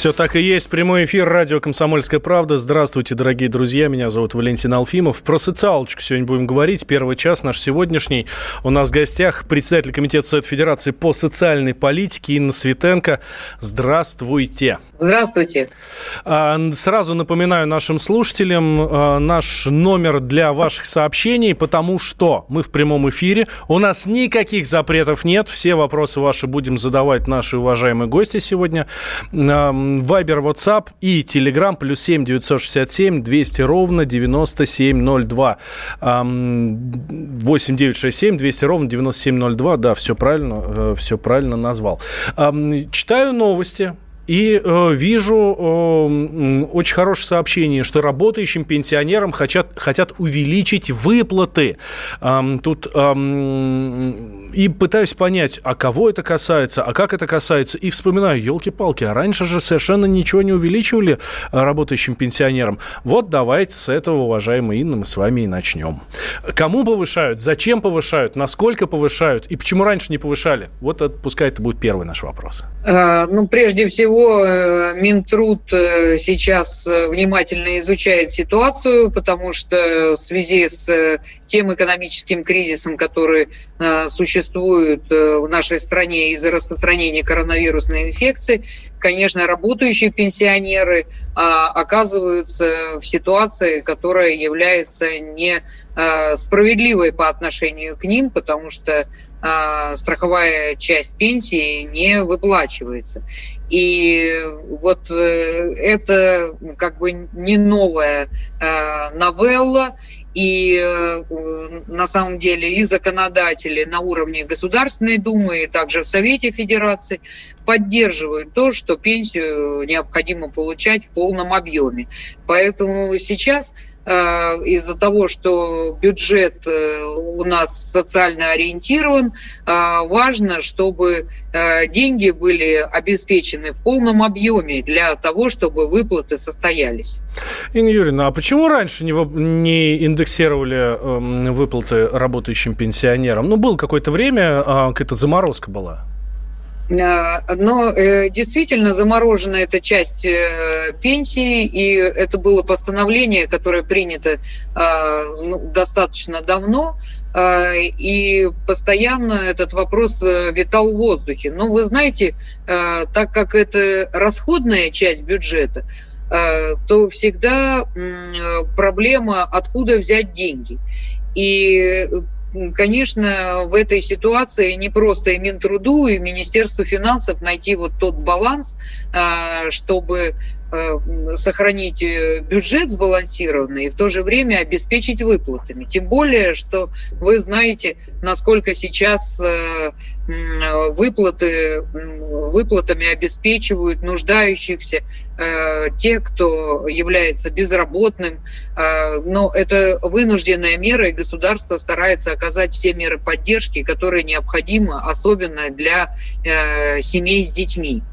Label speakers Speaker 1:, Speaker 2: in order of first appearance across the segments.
Speaker 1: Все так и есть. Прямой эфир радио «Комсомольская правда». Здравствуйте, дорогие друзья. Меня зовут Валентин Алфимов. Про социалочку сегодня будем говорить. Первый час наш сегодняшний. У нас в гостях председатель Комитета Совет Федерации по социальной политике Инна Светенко. Здравствуйте.
Speaker 2: Здравствуйте.
Speaker 1: А, сразу напоминаю нашим слушателям а, наш номер для ваших сообщений, потому что мы в прямом эфире. У нас никаких запретов нет. Все вопросы ваши будем задавать наши уважаемые гости сегодня Вайбер, WhatsApp и Telegram плюс 7 967 200 ровно 9702. 8 967 200 ровно 9702. Да, все правильно, э, все правильно назвал. Читаю новости. И э, вижу э, очень хорошее сообщение, что работающим пенсионерам хотят, хотят увеличить выплаты. Эм, тут эм, и пытаюсь понять, а кого это касается, а как это касается. И вспоминаю, елки-палки, а раньше же совершенно ничего не увеличивали работающим пенсионерам. Вот давайте с этого, уважаемая Инна, мы с вами и начнем. Кому повышают, зачем повышают, насколько повышают и почему раньше не повышали? Вот это, пускай это будет первый наш вопрос.
Speaker 2: А, ну, прежде всего, Э, Минтруд э, сейчас э, внимательно изучает ситуацию, потому что в связи с тем экономическим кризисом, который существует в нашей стране из-за распространения коронавирусной инфекции, конечно, работающие пенсионеры а, оказываются в ситуации, которая является не справедливой по отношению к ним, потому что страховая часть пенсии не выплачивается. И вот э, это как бы не новая э, новелла, и э, на самом деле и законодатели на уровне Государственной Думы, и также в Совете Федерации поддерживают то, что пенсию необходимо получать в полном объеме. Поэтому сейчас из-за того, что бюджет э, у нас социально ориентирован, э, важно, чтобы деньги были обеспечены в полном объеме для того, чтобы выплаты состоялись.
Speaker 1: Инна Юрьевна, а почему раньше не, не индексировали эм, выплаты работающим пенсионерам? Ну, было какое-то время, а, какая-то заморозка была.
Speaker 2: Э, но э, действительно заморожена эта часть э, пенсии, и это было постановление, которое принято ну, достаточно давно, и постоянно этот вопрос витал в воздухе. Но вы знаете, так как это расходная часть бюджета, то всегда проблема, откуда взять деньги. И конечно, в этой ситуации не просто и Минтруду, и Министерству финансов найти вот тот баланс, а, чтобы Э, сохранить э, бюджет сбалансированный и в то же время обеспечить выплатами. Тем более, что вы знаете, насколько сейчас э, выплаты, выплатами обеспечивают нуждающихся те, кто является безработным. Но это вынужденная мера, и государство старается оказать все меры поддержки, которые необходимы, особенно для семей с детьми.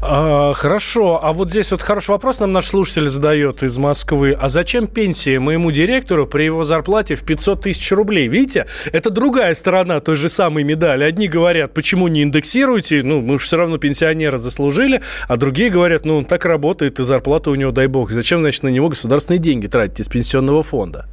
Speaker 1: А, хорошо, а вот здесь вот хороший вопрос нам наш слушатель задает из Москвы. А зачем пенсия моему директору при его зарплате в 500 тысяч рублей? Видите, это другая сторона той же самой медали. Одни говорят, почему не индексируете, ну, мы же все равно пенсионера заслужили, а другие говорят, ну, он так работает, и зарплата у него, дай бог. Зачем, значит, на него государственные деньги тратить из пенсионного фонда?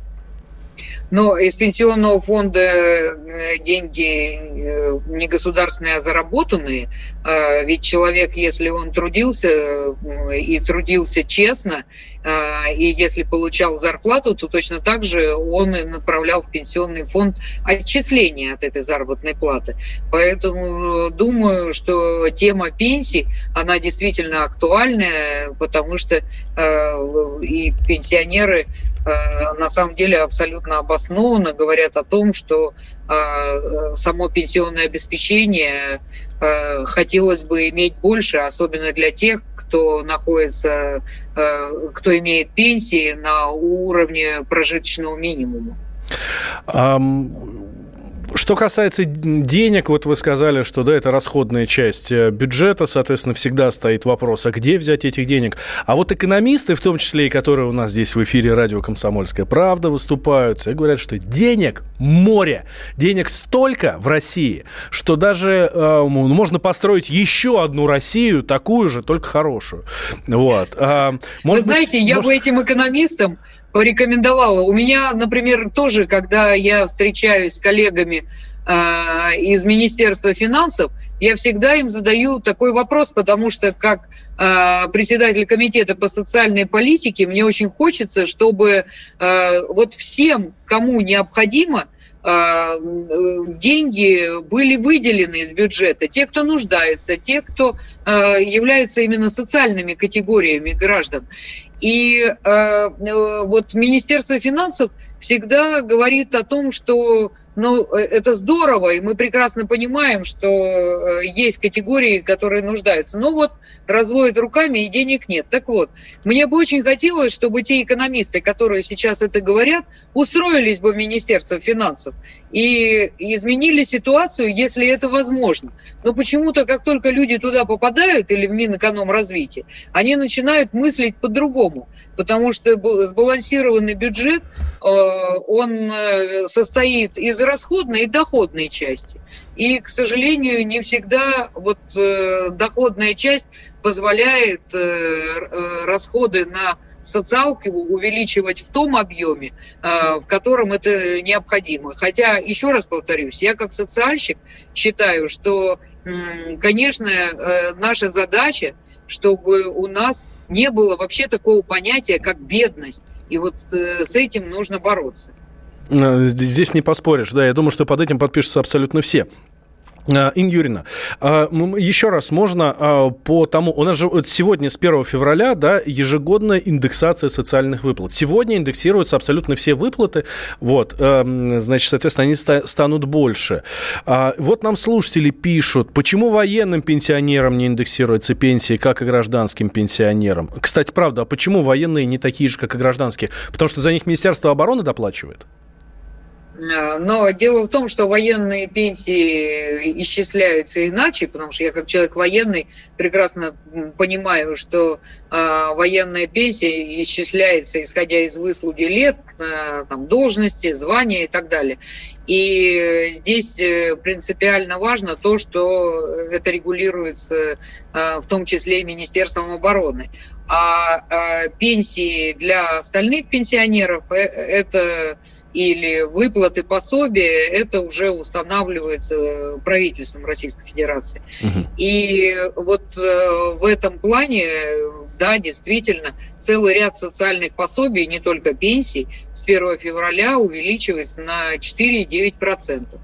Speaker 2: Но из пенсионного фонда э, деньги э, не государственные, а заработанные. А ведь человек, если он трудился э, и трудился честно, и если получал зарплату, то точно так же он и направлял в пенсионный фонд отчисления от этой заработной платы. Поэтому думаю, что тема пенсий, она действительно актуальная, потому что и пенсионеры на самом деле абсолютно обоснованно говорят о том, что само пенсионное обеспечение хотелось бы иметь больше, особенно для тех, кто находится, кто имеет пенсии на уровне прожиточного минимума.
Speaker 1: Что касается денег, вот вы сказали, что да, это расходная часть э, бюджета, соответственно, всегда стоит вопрос, а где взять этих денег? А вот экономисты, в том числе и которые у нас здесь в эфире радио «Комсомольская правда» выступают, и говорят, что денег море, денег столько в России, что даже э, можно построить еще одну Россию, такую же, только хорошую. Вот.
Speaker 2: А, может Вы знаете, быть, я может... бы этим экономистам порекомендовала. У меня, например, тоже, когда я встречаюсь с коллегами э, из Министерства финансов, я всегда им задаю такой вопрос, потому что как э, председатель комитета по социальной политике мне очень хочется, чтобы э, вот всем, кому необходимо, деньги были выделены из бюджета. Те, кто нуждается, те, кто являются именно социальными категориями граждан. И а, вот Министерство финансов всегда говорит о том, что ну, э, это здорово, и мы прекрасно понимаем, что э, есть категории, которые нуждаются. Но вот разводят руками, и денег нет. Так вот, мне бы очень хотелось, чтобы те экономисты, которые сейчас это говорят, устроились бы в Министерство финансов и изменили ситуацию, если это возможно. Но почему-то, как только люди туда попадают, или в Минэкономразвитие, они начинают мыслить по-другому, потому что сбалансированный бюджет, э, он состоит из расходной и доходной части. И, к сожалению, не всегда вот э, доходная часть позволяет э, э, расходы на социалку увеличивать в том объеме, э, в котором это необходимо. Хотя, еще раз повторюсь, я как социальщик считаю, что, э, конечно, э, наша задача, чтобы у нас не было вообще такого понятия, как бедность. И вот э, с этим нужно бороться.
Speaker 1: Э, здесь не поспоришь, да, я думаю, что под этим подпишутся абсолютно все. Э, Инна Юрьевна, э, еще раз, можно по тому, у нас же сегодня с 1 февраля, да, ежегодная индексация социальных выплат. Сегодня индексируются абсолютно все выплаты, вот, значит, соответственно, они станут больше. Вот нам слушатели пишут, почему военным пенсионерам не индексируются пенсии, как и гражданским пенсионерам? Кстати, правда, а почему военные не такие же, как и гражданские? Потому что за них Министерство обороны доплачивает?
Speaker 2: А, но дело в том, что военные пенсии исчисляются иначе, потому что я как человек военный прекрасно понимаю, что э, военная пенсия исчисляется исходя из выслуги лет, э, там, должности, звания и так далее. И здесь э, принципиально важно то, что это регулируется э, в том числе и Министерством обороны. А э, пенсии для остальных пенсионеров э, это или выплаты пособия, это уже устанавливается правительством Российской Федерации. Угу. И вот э, в этом плане, да, действительно, целый ряд социальных пособий, не только пенсий, с 1 февраля увеличивается на 4,9%.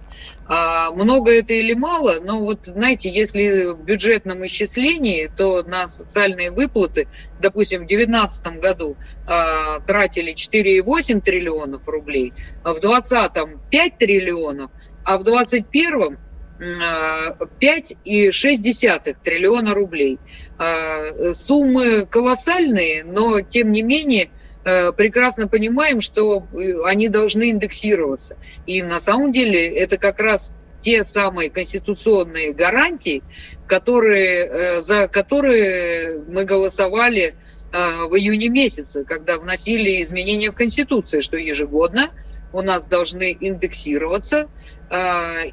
Speaker 2: А много это или мало, но вот, знаете, если в бюджетном исчислении, то на социальные выплаты, допустим, в 2019 году а, тратили 4,8 триллионов рублей, а в 2020 5 триллионов, а в 2021 5,6 триллиона рублей. А, суммы колоссальные, но тем не менее прекрасно понимаем, что э, они должны индексироваться. И на самом деле это как раз те самые конституционные гарантии, которые, э, за которые мы голосовали в июне месяце, когда вносили изменения в Конституцию, что ежегодно у нас должны индексироваться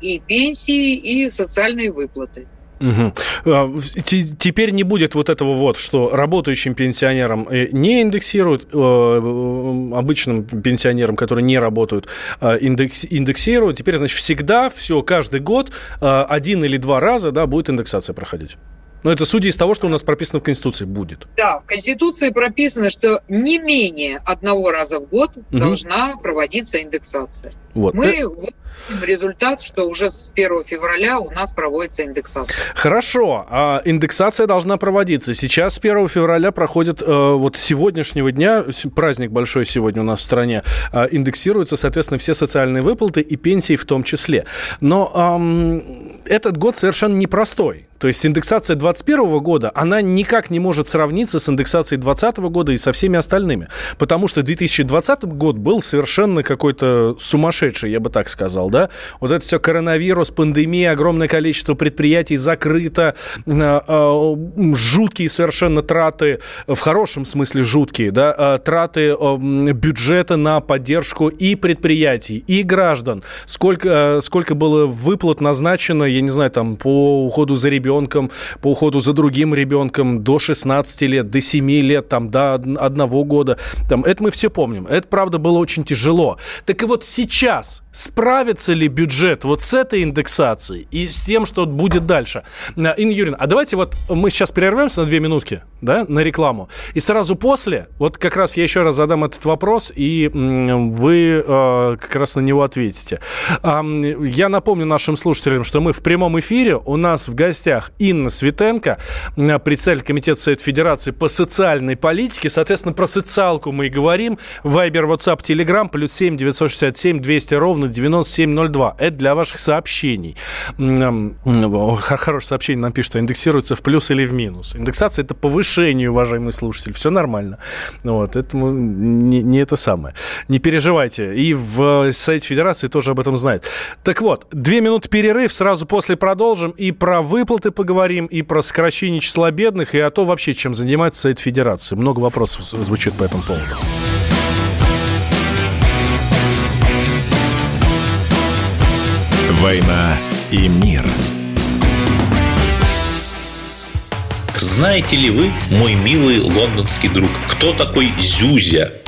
Speaker 2: и пенсии, и социальные выплаты.
Speaker 1: Угу. Теперь не будет вот этого вот, что работающим пенсионерам э, не индексируют, э, э, обычным пенсионерам, которые не работают, индексируют. Теперь, значит, всегда, все, каждый год один или два раза да, будет индексация проходить. Но это судя из того, что у нас прописано в Конституции будет.
Speaker 2: Да, в Конституции прописано, что не менее одного раза в год угу. должна проводиться индексация. Вот. Мы это результат, что уже с 1 февраля у нас проводится индексация.
Speaker 1: Хорошо, а индексация должна проводиться. Сейчас с 1 февраля проходит, э, вот сегодняшнего дня, праздник большой сегодня у нас в стране, э, индексируются, соответственно, все социальные выплаты и пенсии в том числе. Но э, этот год совершенно непростой. То есть индексация 2021 года, она никак не может сравниться с индексацией 2020 года и со всеми остальными. Потому что 2020 год был совершенно какой-то сумасшедший, я бы так сказал, да? Вот это все коронавирус, пандемия, огромное количество предприятий закрыто, э, э, жуткие совершенно траты, в хорошем смысле жуткие, да, э, траты бюджета на поддержку и предприятий, и граждан. Сколько, сколько было выплат назначено, я не знаю, там, по уходу за ребенком, ребенком, по уходу за другим ребенком до 16 лет, до 7 лет, там, до одного года. Там, это мы все помним. Это, правда, было очень тяжело. Так и вот сейчас справится ли бюджет вот с этой индексацией и с тем, что будет дальше? Инна Юрьевна, а давайте вот мы сейчас прервемся на две минутки, да, на рекламу. И сразу после, вот как раз я еще раз задам этот вопрос, и вы э, как раз на него ответите. Э, я напомню нашим слушателям, что мы в прямом эфире, у нас в гостях гостях Инна Светенко, председатель комитета Совет Федерации по социальной политике. Соответственно, про социалку мы и говорим. Вайбер, WhatsApp, Telegram, плюс 7 967 200 ровно 9702. Это для ваших сообщений. Хорошее сообщение нам пишет, что индексируется в плюс или в минус. Индексация – это повышение, уважаемый слушатель. Все нормально. Вот, это не, не это самое. Не переживайте. И в Совете Федерации тоже об этом знают. Так вот, две минуты перерыв, сразу после продолжим. И про выплаты выплаты поговорим, и про сокращение числа бедных, и о том вообще, чем занимается Совет Федерации. Много вопросов звучит по этому поводу.
Speaker 3: «Война и мир».
Speaker 4: Знаете ли вы, мой милый лондонский друг, кто такой Зюзя?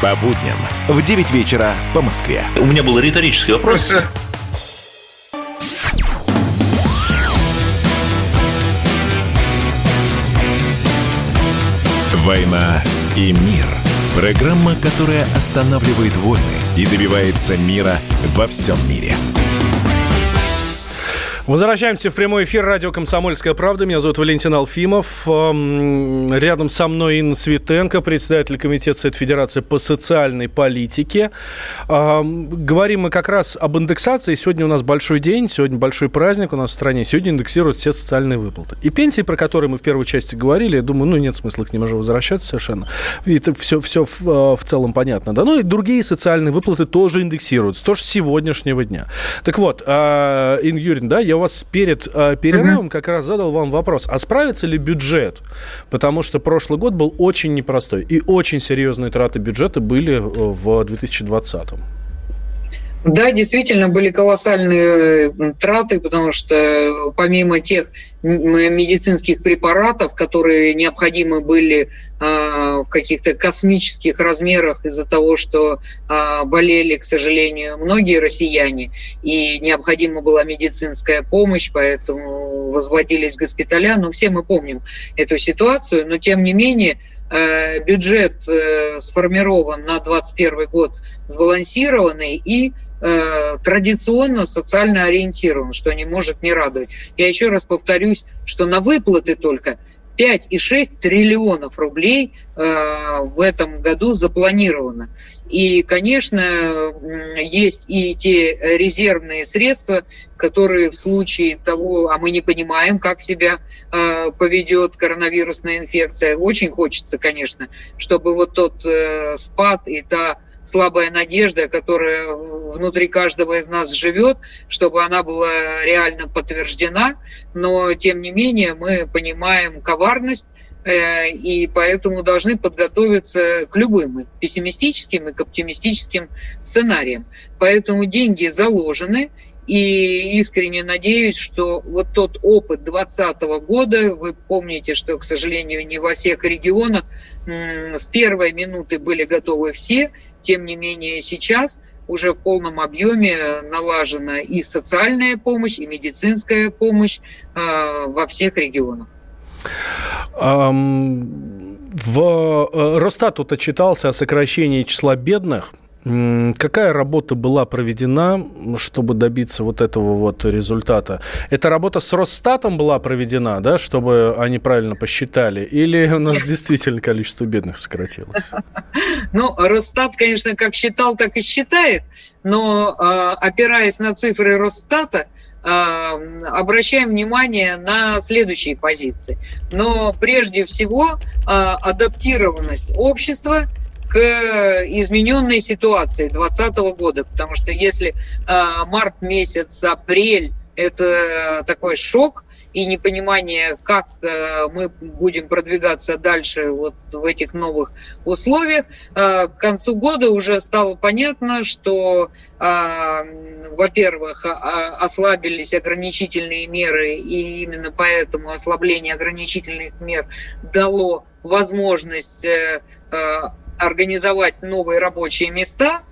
Speaker 3: По будням в 9 вечера по Москве.
Speaker 4: У меня был риторический вопрос.
Speaker 3: «Война и мир» – программа, которая останавливает войны и добивается мира во всем мире.
Speaker 1: Возвращаемся в прямой эфир радио «Комсомольская правда». Меня зовут Валентин Алфимов. Эм, рядом со мной Инна Светенко, председатель комитета Совет Федерации по социальной политике. Эм, говорим мы как раз об индексации. Сегодня у нас большой день, сегодня большой праздник у нас в стране. Сегодня индексируют все социальные выплаты. И пенсии, про которые мы в первой части говорили, я думаю, ну, нет смысла к ним уже возвращаться совершенно. И это все, все в, э, в целом понятно. Да? Ну и другие социальные выплаты тоже индексируются, тоже с сегодняшнего дня. Так вот, э, Инна Юрьевна, да, я вас перед э, перерывом как раз задал вам вопрос, а справится ли бюджет? Потому что прошлый год был очень непростой, и очень серьезные траты бюджета были э, в 2020
Speaker 2: да, действительно были колоссальные траты, потому что помимо тех медицинских препаратов, которые необходимы были а, в каких-то космических размерах из-за того, что а, болели, к сожалению, многие россияне, и необходима была медицинская помощь, поэтому возводились госпиталя. Но все мы помним эту ситуацию, но тем не менее э, бюджет э, сформирован на 2021 год сбалансированный и э, традиционно социально ориентирован, что не может не радовать. Я еще раз повторюсь, что на выплаты только 5,6 триллионов рублей э, в этом году запланировано. И, конечно, есть и те резервные средства, которые в случае того, а мы не понимаем, как себя э, поведет коронавирусная инфекция, очень хочется, конечно, чтобы вот тот э, спад и та слабая надежда, которая внутри каждого из нас живет, чтобы она была реально подтверждена. Но, тем не менее, мы понимаем коварность э, и поэтому должны подготовиться к любым пессимистическим и к оптимистическим сценариям. Поэтому деньги заложены, и искренне надеюсь, что вот тот опыт 2020 года, вы помните, что, к сожалению, не во всех регионах с первой минуты были готовы все, тем не менее сейчас уже в полном объеме налажена и социальная помощь, и медицинская помощь э, во всех регионах.
Speaker 1: Um, в э, Росстат тут отчитался о сокращении числа бедных Какая работа была проведена, чтобы добиться вот этого вот результата? Эта работа с Росстатом была проведена, да, чтобы они правильно посчитали? Или у нас действительно количество бедных сократилось?
Speaker 2: Ну, Росстат, конечно, как считал, так и считает, но а, опираясь на цифры Росстата, а, обращаем внимание на следующие позиции. Но прежде всего а, адаптированность общества – к измененной ситуации 2020 года, потому что если э, март месяц, апрель это такой шок и непонимание, как э, мы будем продвигаться дальше вот в этих новых условиях, э, к концу года уже стало понятно, что, во-первых, ослабились ограничительные меры, и именно поэтому ослабление ограничительных мер дало возможность организовать новые рабочие места.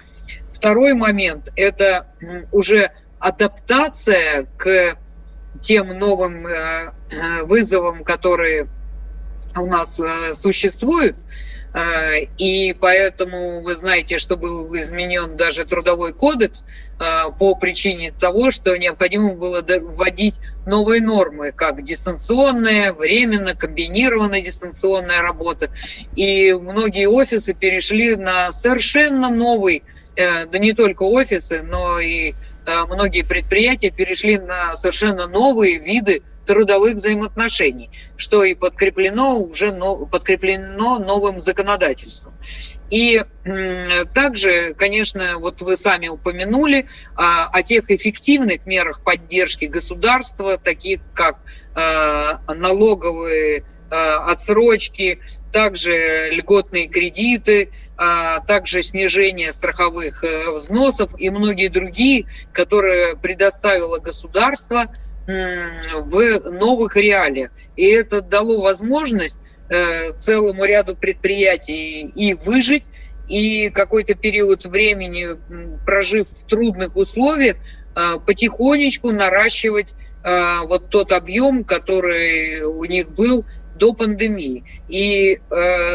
Speaker 2: Второй момент – это уже адаптация к тем новым э, э, вызовам, которые у нас э, существуют – и поэтому вы знаете, что был изменен даже трудовой кодекс э, по причине того, что необходимо было вводить новые нормы, как дистанционная, временно, комбинированная дистанционная работа. И многие офисы перешли на совершенно новый, э, да не только офисы, но и многие предприятия перешли на совершенно новые виды трудовых взаимоотношений, что и подкреплено уже подкреплено новым законодательством. И также, конечно, вот вы сами упомянули о, о тех эффективных мерах поддержки государства, таких как э, налоговые э, отсрочки, также льготные кредиты, а также снижение страховых э, взносов и многие другие, которые предоставило государство в новых реалиях. И это дало возможность э, целому ряду предприятий и выжить, и какой-то период времени, прожив в трудных условиях, э, потихонечку наращивать э, вот тот объем, который у них был до пандемии. И,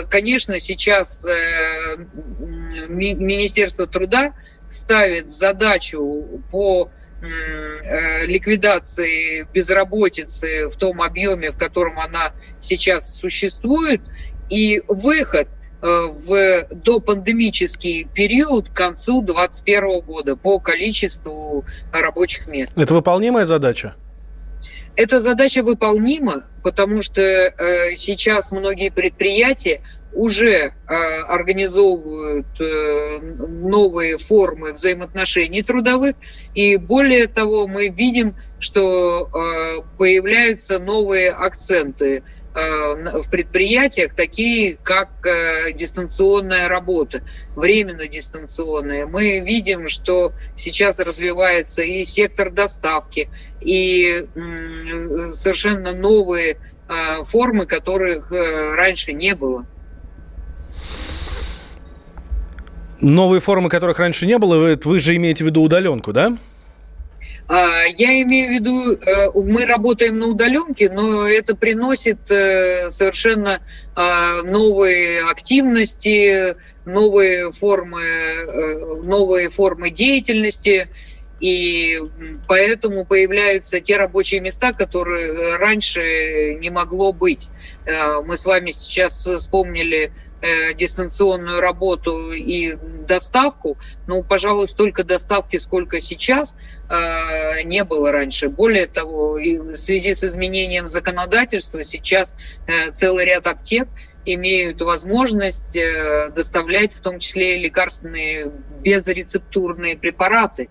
Speaker 2: конечно, сейчас Министерство труда ставит задачу по ликвидации безработицы в том объеме, в котором она сейчас существует, и выход э, в допандемический период к концу 2021 года по количеству рабочих мест.
Speaker 1: Это выполнимая задача?
Speaker 2: Эта задача выполнима, потому что э, сейчас многие предприятия уже э, организовывают э, новые формы взаимоотношений трудовых, и более того, мы видим, что э, появляются новые акценты в предприятиях, такие как дистанционная работа, временно дистанционная. Мы видим, что сейчас развивается и сектор доставки, и совершенно новые формы, которых раньше не было.
Speaker 1: Новые формы, которых раньше не было, вы, вы же имеете в виду удаленку, да?
Speaker 2: А, я имею в виду, э, мы работаем на удаленке, но это приносит э, совершенно а, новые активности, новые формы, э, новые формы деятельности, и поэтому появляются те рабочие места, которые раньше не могло быть. Мы с вами сейчас вспомнили э, дистанционную работу и доставку, ну, пожалуй, столько доставки, сколько сейчас, э, не было раньше. Более того, в связи с изменением законодательства сейчас э, целый ряд аптек имеют возможность доставлять в том числе лекарственные безрецептурные препараты.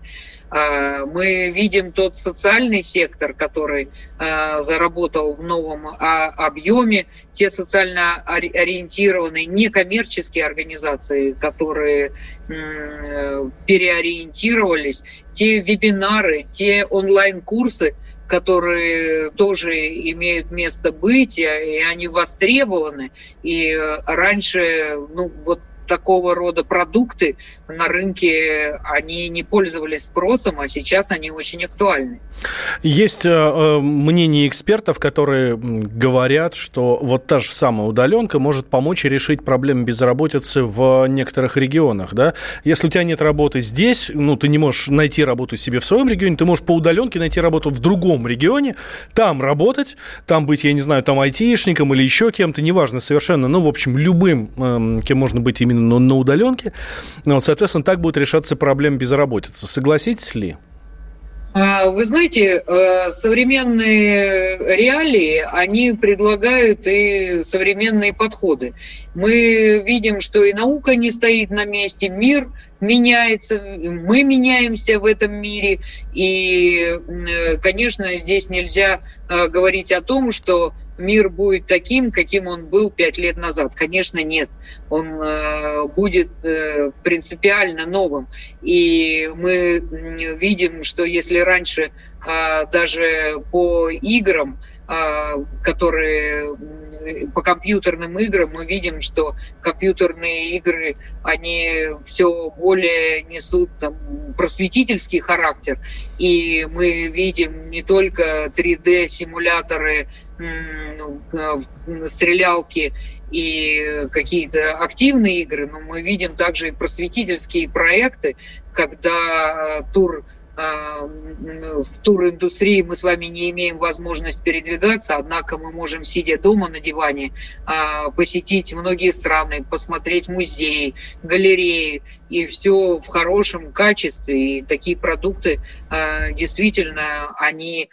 Speaker 2: А, мы видим тот социальный сектор, который а, заработал в новом а, объеме, те социально ориентированные некоммерческие организации, которые переориентировались, те вебинары, те онлайн-курсы, которые тоже имеют место быть, и они востребованы. И э, раньше, ну вот такого рода продукты на рынке, они не пользовались спросом, а сейчас они очень актуальны.
Speaker 1: Есть э, э мнение экспертов, которые говорят, что вот та же самая удаленка может помочь решить проблемы безработицы в некоторых регионах. Да? Если у тебя нет работы здесь, ну, ты не можешь найти работу себе в своем регионе, ты можешь по удаленке найти работу в другом регионе, там работать, там быть, я не знаю, там айтишником или еще кем-то, неважно совершенно, ну, в общем, любым, э, кем можно быть именно на, на удаленке. Ну, соответственно, так будет решаться проблема безработицы. Согласитесь ли?
Speaker 2: А, вы знаете, э, современные реалии, они предлагают и современные подходы. Мы видим, что и наука не стоит на месте, мир меняется, мы меняемся в этом мире. И, конечно, здесь нельзя э, говорить о том, что мир будет таким, каким он был пять лет назад? Конечно, нет. Он э, будет э, принципиально новым. И мы видим, что если раньше э, даже по играм которые по компьютерным играм мы видим, что компьютерные игры, они все более несут там, просветительский характер. И мы видим не только 3D-симуляторы, ну, стрелялки и какие-то активные игры, но мы видим также и просветительские проекты, когда тур а, в туриндустрии мы с вами не имеем возможность передвигаться, однако мы можем, сидя дома на диване, а, посетить многие страны, посмотреть музеи, галереи, и все в хорошем качестве. И такие продукты действительно, они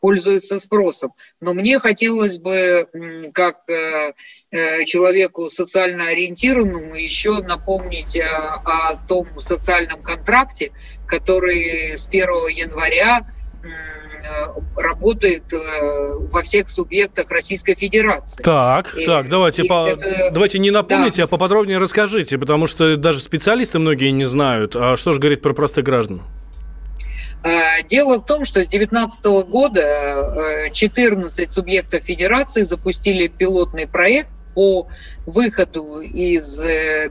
Speaker 2: пользуются спросом. Но мне хотелось бы, как э, э, человеку социально ориентированному, еще напомнить о том социальном контракте, который с 1 января работает э, во всех субъектах Российской Федерации.
Speaker 1: Так, и, так, давайте, и по, это, давайте не напомните, да. а поподробнее расскажите, потому что даже специалисты многие не знают. А что же говорит про простых граждан?
Speaker 2: Э, дело в том, что с 2019 года 14 э, субъектов Федерации запустили пилотный проект по выходу из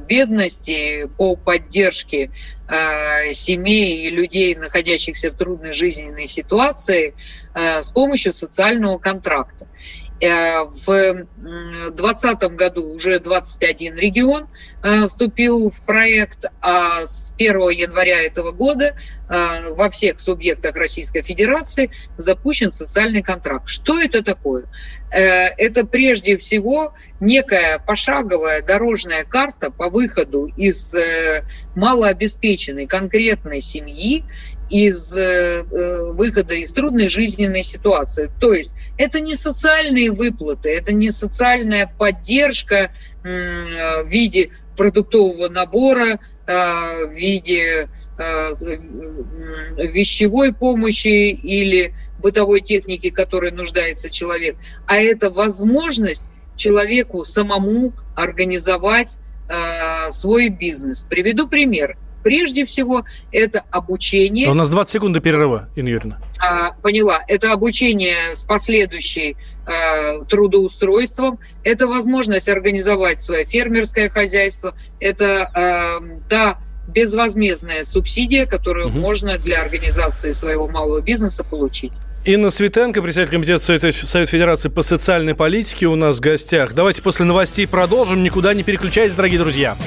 Speaker 2: бедности, по поддержке Э, семей и людей, находящихся в трудной жизненной ситуации, э, с помощью социального контракта. Э, в 2020 году уже 21 регион вступил в проект, а с 1 января этого года во всех субъектах Российской Федерации запущен социальный контракт. Что это такое? Это прежде всего некая пошаговая дорожная карта по выходу из э, малообеспеченной конкретной семьи, из э, э, выхода из трудной жизненной ситуации. То есть это не социальные выплаты, это не социальная поддержка в виде продуктового набора, в виде вещевой помощи или бытовой техники, которой нуждается человек, а это возможность человеку самому организовать э, свой бизнес. Приведу пример. Прежде всего, это обучение.
Speaker 1: А у нас 20 секунд до перерыва, Инна Юрьевна.
Speaker 2: А, поняла. Это обучение с последующей а, трудоустройством. Это возможность организовать свое фермерское хозяйство. Это а, та безвозмездная субсидия, которую угу. можно для организации своего малого бизнеса получить.
Speaker 1: Инна Светенко, председатель комитета Совета, Совет Федерации по социальной политике у нас в гостях. Давайте после новостей продолжим. Никуда не переключайтесь, дорогие друзья.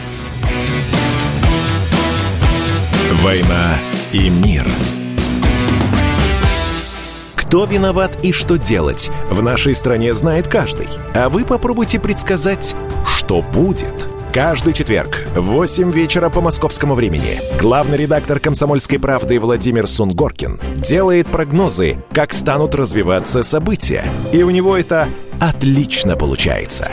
Speaker 3: «Война и мир». Кто виноват и что делать, в нашей стране знает каждый. А вы попробуйте предсказать, что будет – Каждый четверг в 8 вечера по московскому времени главный редактор «Комсомольской правды» Владимир Сунгоркин делает прогнозы, как станут развиваться события. И у него это отлично получается.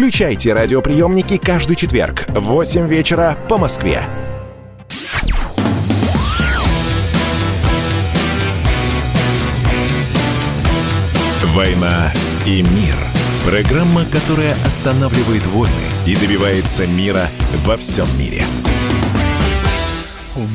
Speaker 3: Включайте радиоприемники каждый четверг в 8 вечера по Москве. «Война и мир» – программа, которая останавливает войны и добивается мира во всем мире –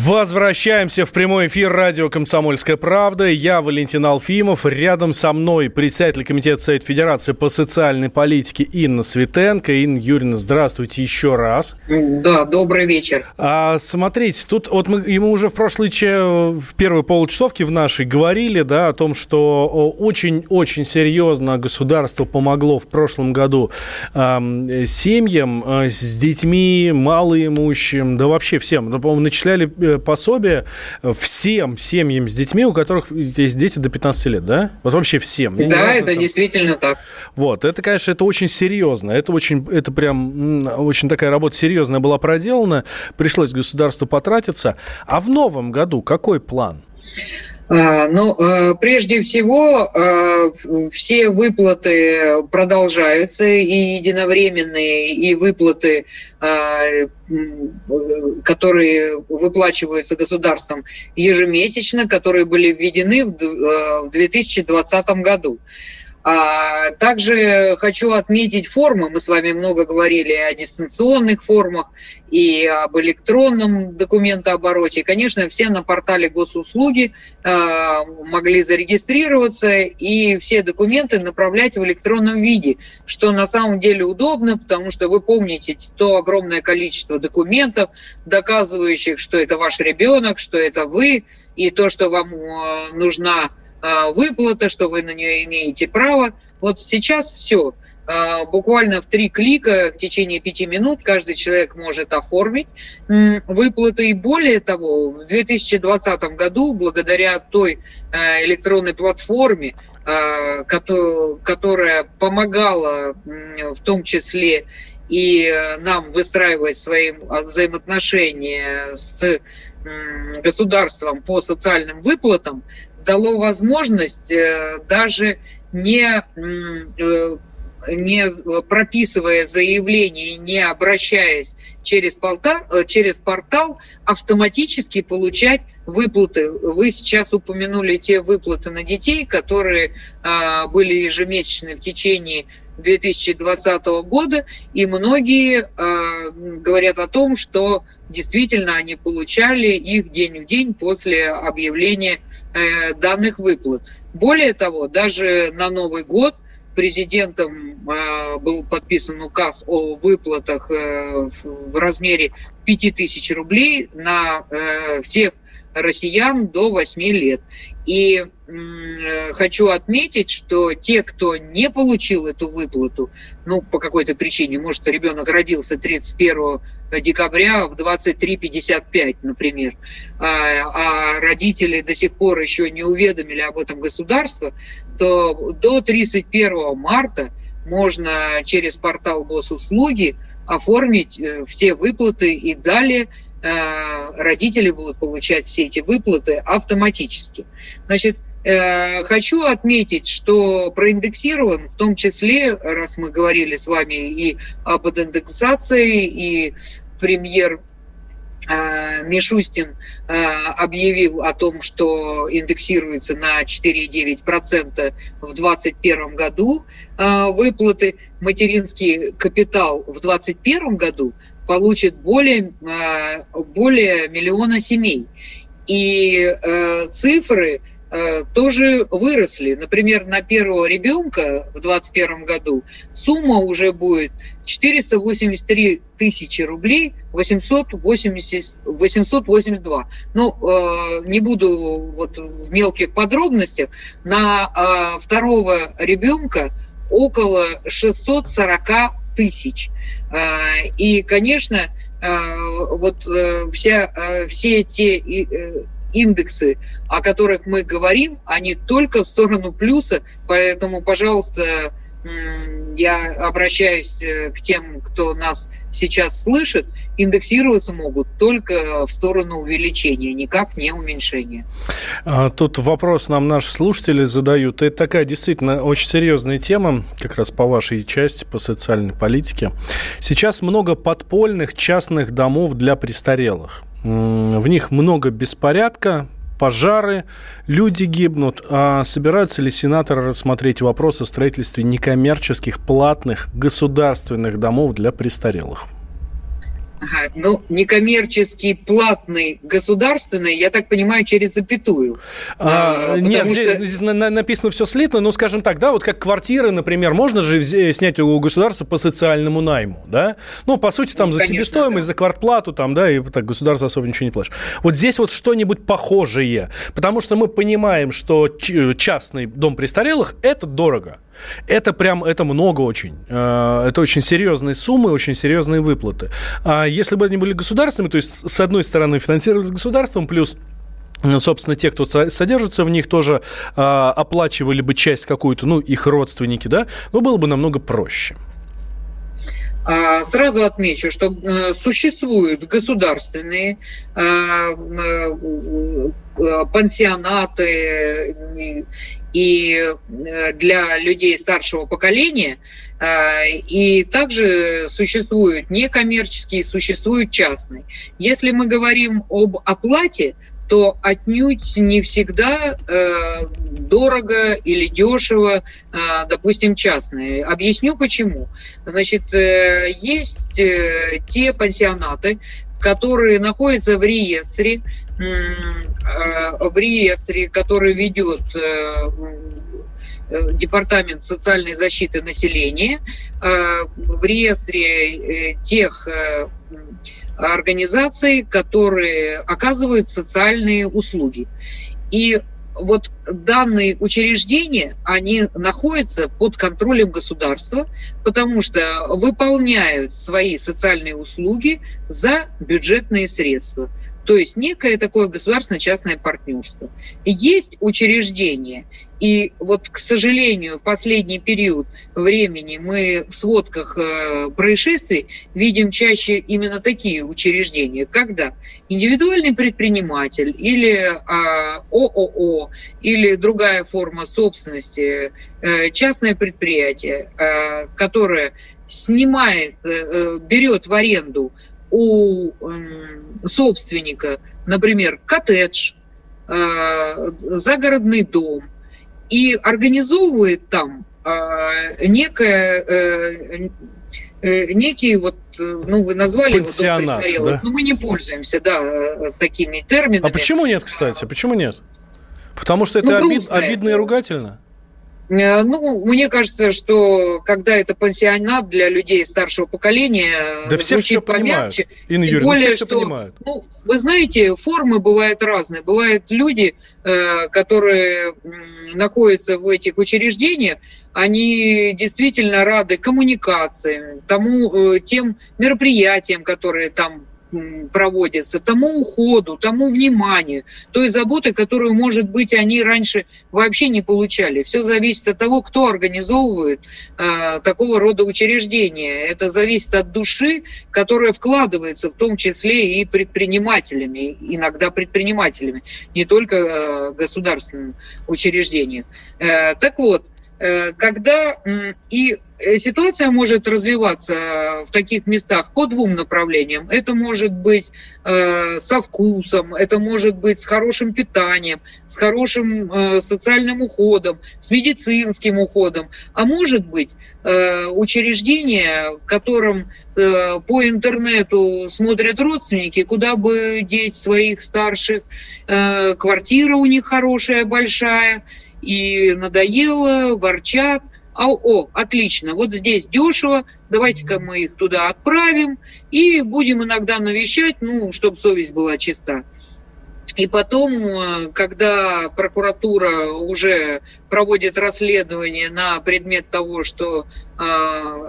Speaker 1: Возвращаемся в прямой эфир радио «Комсомольская правда». Я Валентин Алфимов. Рядом со мной председатель комитета Совет Федерации по социальной политике Инна Светенко. Инна Юрьевна, здравствуйте еще раз.
Speaker 2: Да, добрый вечер.
Speaker 1: А, смотрите, тут вот мы ему уже в прошлый в первой получасовке в нашей говорили, да, о том, что очень-очень серьезно государство помогло в прошлом году э, семьям э, с детьми, малоимущим, да вообще всем. Да, по-моему, начисляли Пособие всем семьям с детьми, у которых есть дети до 15 лет, да? Вот вообще всем.
Speaker 2: Да, это там. действительно так.
Speaker 1: Вот, это, конечно, это очень серьезно. Это очень, это прям очень такая работа серьезная была проделана. Пришлось государству потратиться. А в новом году какой план?
Speaker 2: А, ну, э, прежде всего, э, все выплаты продолжаются, и единовременные, и выплаты, э, которые выплачиваются государством ежемесячно, которые были введены в 2020 году. А также хочу отметить формы. Мы с вами много говорили о дистанционных формах и об электронном документообороте. И, конечно, все на портале госуслуги э, могли зарегистрироваться и все документы направлять в электронном виде, что на самом деле удобно, потому что вы помните то огромное количество документов, доказывающих, что это ваш ребенок, что это вы, и то, что вам э, нужна а, выплата, что вы на нее имеете право. Вот сейчас все. А, буквально в три клика в течение пяти минут каждый человек может оформить выплаты. И более того, в 2020 году, благодаря той а, электронной платформе, которая помогала в том числе и нам выстраивать свои взаимоотношения с государством по социальным выплатам, дало возможность э, даже не э, не прописывая заявление, не обращаясь через портал, э, через портал, автоматически получать выплаты. Вы сейчас упомянули те выплаты на детей, которые а, были ежемесячны в течение 2020 года, и многие э, говорят о том, что действительно они получали их день в день после объявления э, данных выплат. Более того, даже на Новый год президентом э, был подписан указ о выплатах э, в размере 5000 рублей на э, всех россиян до 8 лет. И хочу отметить, что те, кто не получил эту выплату, ну, по какой-то причине, может, ребенок родился 31 декабря в 23.55, например, а, а родители до сих пор еще не уведомили об этом государство, то до 31 марта можно через портал госуслуги оформить э, все выплаты и далее родители будут получать все эти выплаты автоматически. Значит, э, Хочу отметить, что проиндексирован, в том числе, раз мы говорили с вами и об индексации, и премьер э, Мишустин объявил о том, что индексируется на 4,9% в 2021 году выплаты. Материнский капитал в 2021 году получит более, а, более миллиона семей. И э, цифры э, тоже выросли. Например, на первого ребенка в 2021 году сумма уже будет 483 тысячи рублей 880, 882. Ну, э, не буду вот в мелких подробностях. На второго ребенка около 640 тысяч. Э, и, конечно, э, вот э, вся, все те индексы, о которых мы говорим, они только в сторону плюса, поэтому, пожалуйста, я обращаюсь э, к тем, кто нас сейчас слышит, индексироваться могут только в сторону увеличения, никак не уменьшения.
Speaker 1: А, тут вопрос нам наши слушатели задают. Это такая действительно очень серьезная тема, как раз по вашей части, по социальной политике. Сейчас много подпольных частных домов для престарелых. В них много беспорядка, пожары, люди гибнут. А собираются ли сенаторы рассмотреть вопрос о строительстве некоммерческих платных государственных домов для престарелых?
Speaker 2: Ага, ну, некоммерческий, платный, государственный, я так понимаю, через запятую.
Speaker 1: А, а, нет, здесь, что... здесь написано все слитно, но, скажем так, да, вот как квартиры, например, можно же снять у государства по социальному найму, да? Ну, по сути, там ну, за конечно, себестоимость, да. за квартплату, там, да, и так государство особо ничего не платит. Вот здесь вот что-нибудь похожее, потому что мы понимаем, что частный дом престарелых – это дорого. Это прям, это много очень. Э, это очень серьезные суммы, очень серьезные выплаты. А если бы они были государственными, то есть, с одной стороны, финансировались государством, плюс собственно, те, кто содержится в них, тоже э, оплачивали бы часть какую-то, ну, их родственники, да, но было бы намного проще.
Speaker 2: А, сразу отмечу, что э, существуют государственные пансионаты и э, для людей старшего поколения. Э, и также существуют некоммерческие, существуют частные. Если мы говорим об оплате, то отнюдь не всегда э, дорого или дешево, э, допустим, частные. Объясню почему. Значит, э, есть э, те пансионаты, которые находятся в реестре, Э, в реестре, который ведет э, э, Департамент социальной защиты населения, в реестре тех организаций, которые оказывают социальные услуги. И вот данные учреждения, они находятся под контролем государства, потому что выполняют свои социальные услуги за бюджетные средства. То есть некое такое государственно-частное партнерство. Есть учреждения, и вот, к сожалению, в последний период времени мы в сводках э, происшествий видим чаще именно такие учреждения, когда индивидуальный предприниматель или э, ООО или другая форма собственности, э, частное предприятие, э, которое снимает, берет в аренду у собственника, например, коттедж, э, загородный дом, и организовывает там э, некое э, некий вот, ну, вы назвали
Speaker 1: Пансионат, его дом престарелых,
Speaker 2: да? но мы не пользуемся, да, такими терминами.
Speaker 1: А почему нет, кстати? Почему нет? Потому что это ну, обид, обидно и ругательно?
Speaker 2: Э, ну, мне кажется, что когда это пансионат для людей старшего поколения,
Speaker 1: да все все понимают. Инна Юрьевна, более, все что, все понимают.
Speaker 2: Ну, вы знаете, формы бывают разные. Бывают люди, э, которые находятся в этих учреждениях, они действительно рады коммуникациям, тому, э, тем мероприятиям, которые там проводится, тому уходу, тому вниманию, той заботы, которую, может быть, они раньше вообще не получали. Все зависит от того, кто организовывает э, такого рода учреждения. Это зависит от души, которая вкладывается в том числе и предпринимателями, иногда предпринимателями, не только э, государственным учреждением. Э, так вот, э, когда и ситуация может развиваться в таких местах по двум направлениям. Это может быть э, со вкусом, это может быть с хорошим питанием, с хорошим э, социальным уходом, с медицинским уходом, а может быть э, учреждение, в котором э, по интернету смотрят родственники, куда бы деть своих старших, э, квартира у них хорошая, большая, и надоело, ворчат – а, о, отлично, вот здесь дешево, давайте-ка мы их туда отправим и будем иногда навещать, ну, чтобы совесть была чиста. И потом, э, когда прокуратура уже проводит расследование на предмет того, что э,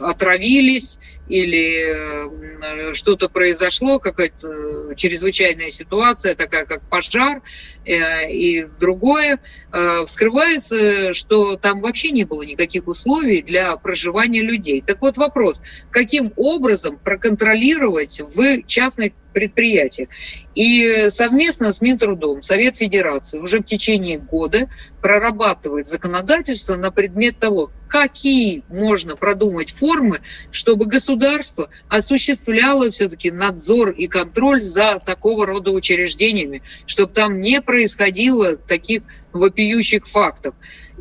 Speaker 2: отравились или э, что-то произошло, какая-то чрезвычайная ситуация, такая как пожар э, и другое, э, вскрывается, что там вообще не было никаких условий для проживания людей. Так вот вопрос, каким образом проконтролировать в частных предприятиях? И совместно с Минтрудом Совет Федерации уже в течение года прорабатывает законодательство на предмет того, какие можно продумать формы, чтобы государство осуществляло все-таки надзор и контроль за такого рода учреждениями, чтобы там не происходило таких вопиющих фактов.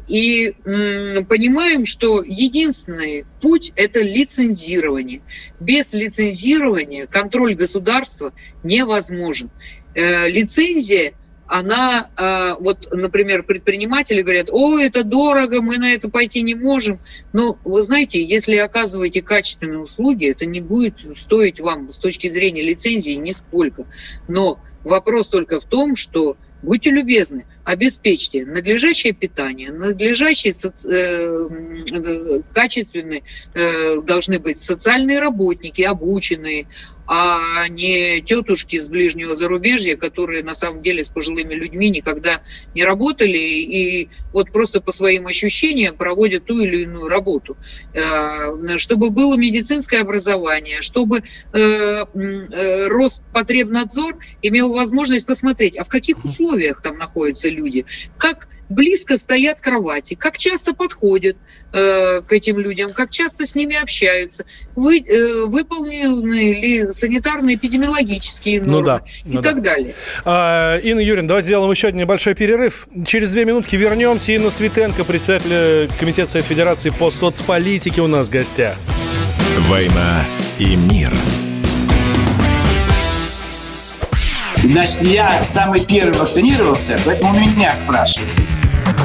Speaker 2: И понимаем, что единственный путь – это лицензирование. Без лицензирования контроль государства невозможен. Э, лицензия – она, а, вот, например, предприниматели говорят, о, это дорого, мы на это пойти не можем. Но вы знаете, если оказываете качественные услуги, это не будет стоить вам с точки зрения лицензии нисколько. Но вопрос только в том, что будьте любезны, обеспечьте надлежащее питание, надлежащие э, качественные э, должны быть социальные работники, обученные, а не тетушки с ближнего зарубежья, которые на самом деле с пожилыми людьми никогда не работали и вот просто по своим ощущениям проводят ту или иную работу. Э, чтобы было медицинское образование, чтобы э, э, Роспотребнадзор имел возможность посмотреть, а в каких условиях там находятся люди, как близко стоят кровати, как часто подходят э, к этим людям, как часто с ними общаются, вы, э, выполнены ли санитарно-эпидемиологические нормы ну да, и ну так да. далее.
Speaker 1: А, Инна Юрьевна, давайте сделаем еще один небольшой перерыв. Через две минутки вернемся. Инна Светенко, председатель Комитета Совет Федерации по соцполитике у нас в гостях.
Speaker 3: «Война и мир»
Speaker 5: Значит, я самый первый вакцинировался, поэтому меня спрашивают.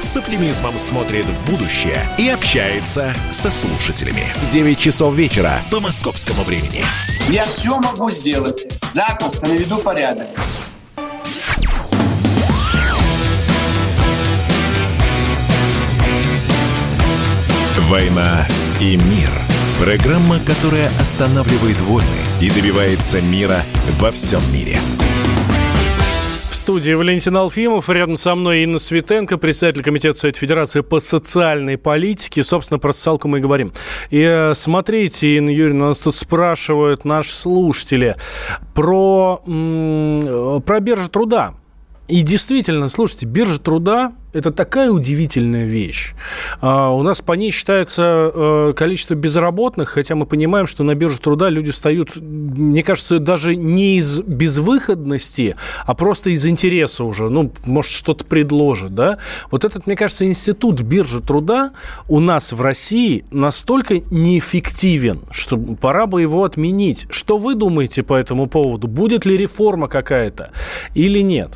Speaker 3: с оптимизмом смотрит в будущее и общается со слушателями. 9 часов вечера по московскому времени.
Speaker 5: Я все могу сделать. Запросто наведу порядок.
Speaker 3: «Война и мир» – программа, которая останавливает войны и добивается мира во всем мире –
Speaker 1: студии Валентин Алфимов, рядом со мной Инна Светенко, председатель Комитета Совета Федерации по социальной политике. Собственно, про социалку мы и говорим. И э, смотрите, Инна Юрьевна, нас тут спрашивают наши слушатели про, про биржу труда. И действительно, слушайте, биржа труда это такая удивительная вещь. А, у нас по ней считается э, количество безработных, хотя мы понимаем, что на бирже труда люди встают, мне кажется, даже не из безвыходности, а просто из интереса уже. Ну, может, что-то предложит, да? Вот этот, мне кажется, институт биржи труда у нас в России настолько неэффективен, что пора бы его отменить. Что вы думаете по этому поводу? Будет ли реформа какая-то или нет?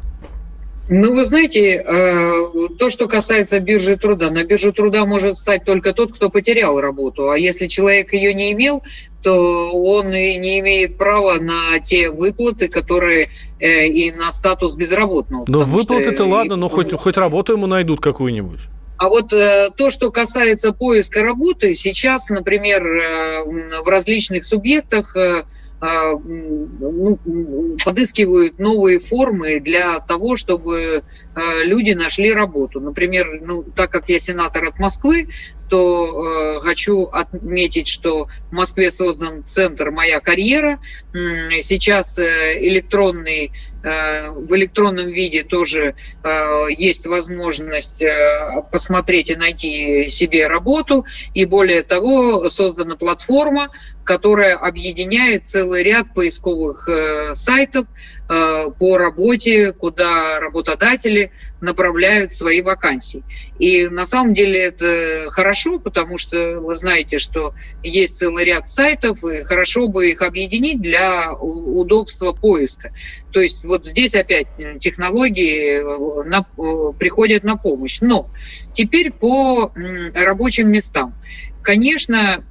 Speaker 2: Ну, вы знаете, э, то, что касается биржи труда, на биржу труда может стать только тот, кто потерял работу. А если человек ее не имел, то он и не имеет права на те выплаты, которые э, и на статус безработного.
Speaker 1: Но выплаты-то ладно, но хоть, хоть работу ему найдут какую-нибудь.
Speaker 2: А вот э, то, что касается поиска работы, сейчас, например, э, в различных субъектах э, э ну, подыскивают новые формы для того, чтобы люди нашли работу. Например, ну, так как я сенатор от Москвы, то э, хочу отметить, что в Москве создан центр «Моя карьера». Сейчас э, электронный Э, в электронном виде тоже э, есть возможность э, посмотреть и найти себе работу. И более того, создана платформа, которая объединяет целый ряд поисковых сайтов по работе, куда работодатели направляют свои вакансии. И на самом деле это хорошо, потому что вы знаете, что есть целый ряд сайтов, и хорошо бы их объединить для удобства поиска. То есть вот здесь опять технологии э, на, э, приходят на помощь. Но теперь по рабочим местам. Конечно,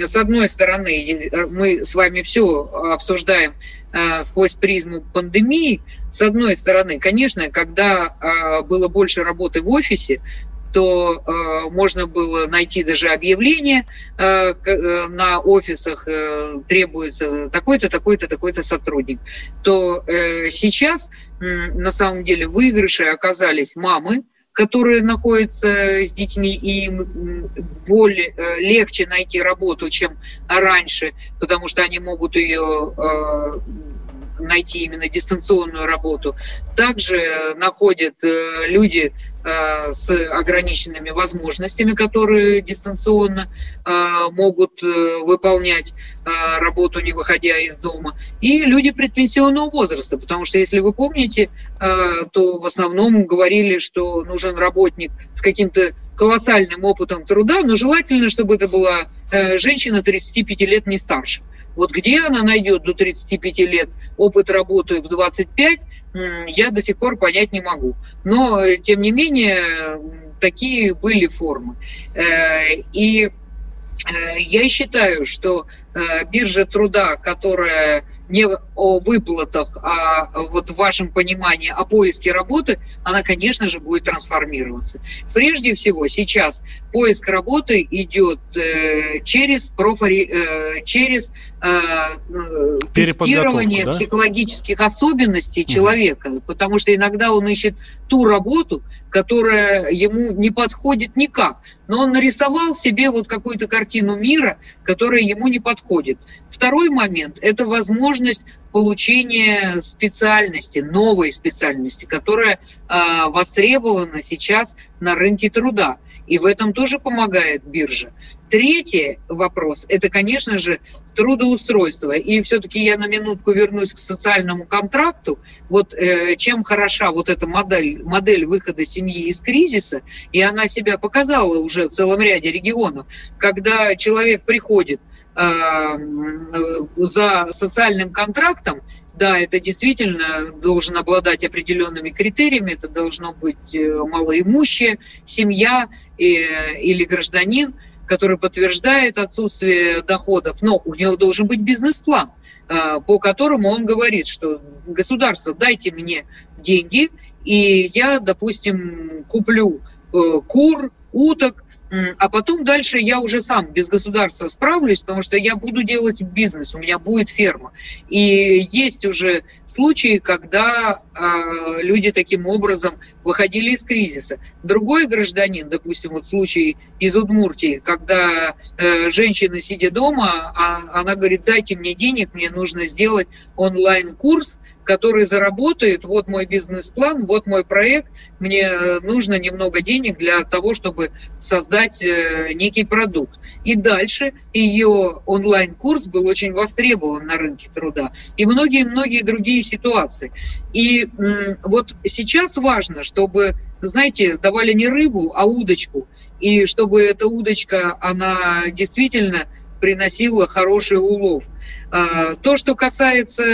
Speaker 2: с одной стороны, мы с вами все обсуждаем э, сквозь призму пандемии. С одной стороны, конечно, когда было больше работы в офисе, то э, можно было найти даже объявление э, э, на офисах э, требуется такой-то, такой-то, такой-то сотрудник, то э, сейчас э, на самом деле выигрыши оказались мамы, которые находятся с детьми, и им более э, легче найти работу, чем раньше, потому что они могут ее э, найти именно дистанционную работу. Также находят э, люди Э, с ограниченными возможностями, которые дистанционно э, могут э, выполнять работу, не выходя из дома, и люди предпенсионного возраста, потому что, если вы помните, то в основном говорили, что нужен работник с каким-то колоссальным опытом труда, но желательно, чтобы это была женщина 35 лет не старше. Вот где она найдет до 35 лет опыт работы в 25, я до сих пор понять не могу. Но, тем не менее, такие были формы. Э, и э, я считаю, что э, биржа труда, которая не о выплатах, а вот в вашем понимании о поиске работы, она, конечно же, будет трансформироваться. Прежде всего, сейчас поиск работы идет э, через, профори, э, через э, тестирование да? психологических особенностей человека, потому что иногда он ищет ту работу, которая ему не подходит никак. Но он нарисовал себе вот какую-то картину мира, которая ему не подходит. Второй момент – это возможность получения специальности, новой специальности, которая э, востребована сейчас на рынке труда. И в этом тоже помогает биржа. Третий вопрос – это, конечно же, трудоустройство. И все-таки я на минутку вернусь к социальному контракту. Вот э, чем хороша вот эта модель, модель выхода семьи из кризиса, и она себя показала уже в целом ряде регионов, когда человек приходит за социальным контрактом, да, это действительно должен обладать определенными критериями, это должно быть э, малоимущая семья и, или гражданин, который подтверждает отсутствие доходов, но у него должен быть бизнес-план, э, по которому он говорит, что государство, дайте мне деньги, и я, допустим, куплю э, кур, уток, а потом дальше я уже сам без государства справлюсь, потому что я буду делать бизнес, у меня будет ферма. И есть уже случаи, когда э, люди таким образом выходили из кризиса. Другой гражданин, допустим, вот случай из Удмуртии, когда э, женщина, сидя дома, а, она говорит, дайте мне денег, мне нужно сделать онлайн-курс, который заработает, вот мой бизнес-план, вот мой проект, мне э, нужно немного денег для того, чтобы создать э, некий продукт. И дальше ее онлайн-курс был очень востребован на рынке труда. И многие-многие другие ситуации. И вот сейчас важно, чтобы, знаете, давали не рыбу, а удочку. И чтобы эта удочка, она действительно приносила хороший улов. А, то, что касается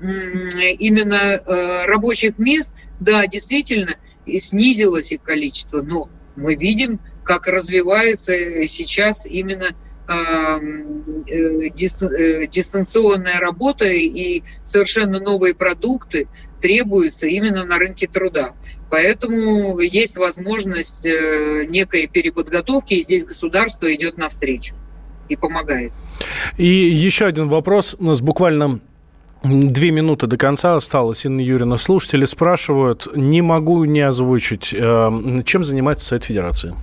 Speaker 2: именно э, рабочих мест, да, действительно, снизилось их количество, но мы видим, как развивается сейчас именно а, э, э, дистанционная работа и совершенно новые продукты требуются именно на рынке труда. Поэтому есть возможность э, некой переподготовки, и здесь государство идет навстречу и помогает.
Speaker 1: И еще один вопрос. У нас буквально Две минуты до конца осталось. Инна Юрьевна, слушатели спрашивают, не могу не озвучить, э, чем занимается Совет Федерации?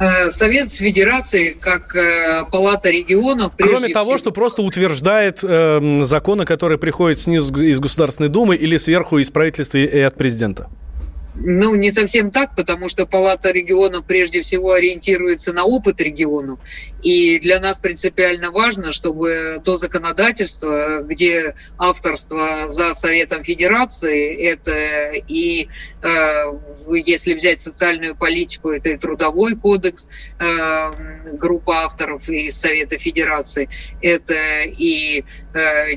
Speaker 2: Э, Совет Федерации, как э, Палата регионов...
Speaker 1: Кроме того, всего... что просто утверждает э, законы, которые приходят снизу из Государственной Думы или сверху из правительства и от президента.
Speaker 2: Ну, не совсем так, потому что Палата регионов прежде всего ориентируется на опыт регионов. И для нас принципиально важно, чтобы то законодательство, где авторство за Советом Федерации, это и, э, если взять социальную политику, это и трудовой кодекс, э, группа авторов из Совета Федерации, это и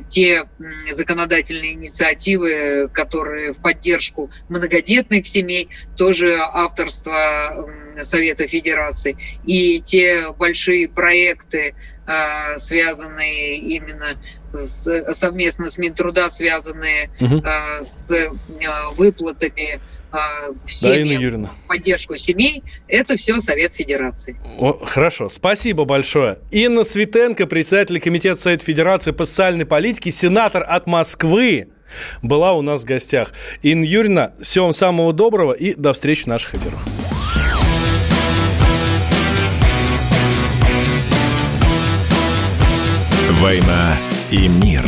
Speaker 2: те законодательные инициативы, которые в поддержку многодетных семей, тоже авторство Совета Федерации, и те большие проекты, а, связанные именно с, совместно с Минтруда, связанные угу. с выплатами семьям, да, поддержку семей, это все Совет Федерации.
Speaker 1: О, хорошо, спасибо большое. Инна Светенко, председатель Комитета Совета Федерации по социальной политике, сенатор от Москвы, была у нас в гостях. Инна Юрьевна, всего вам самого доброго и до встречи в наших эфирах.
Speaker 3: «Война и мир».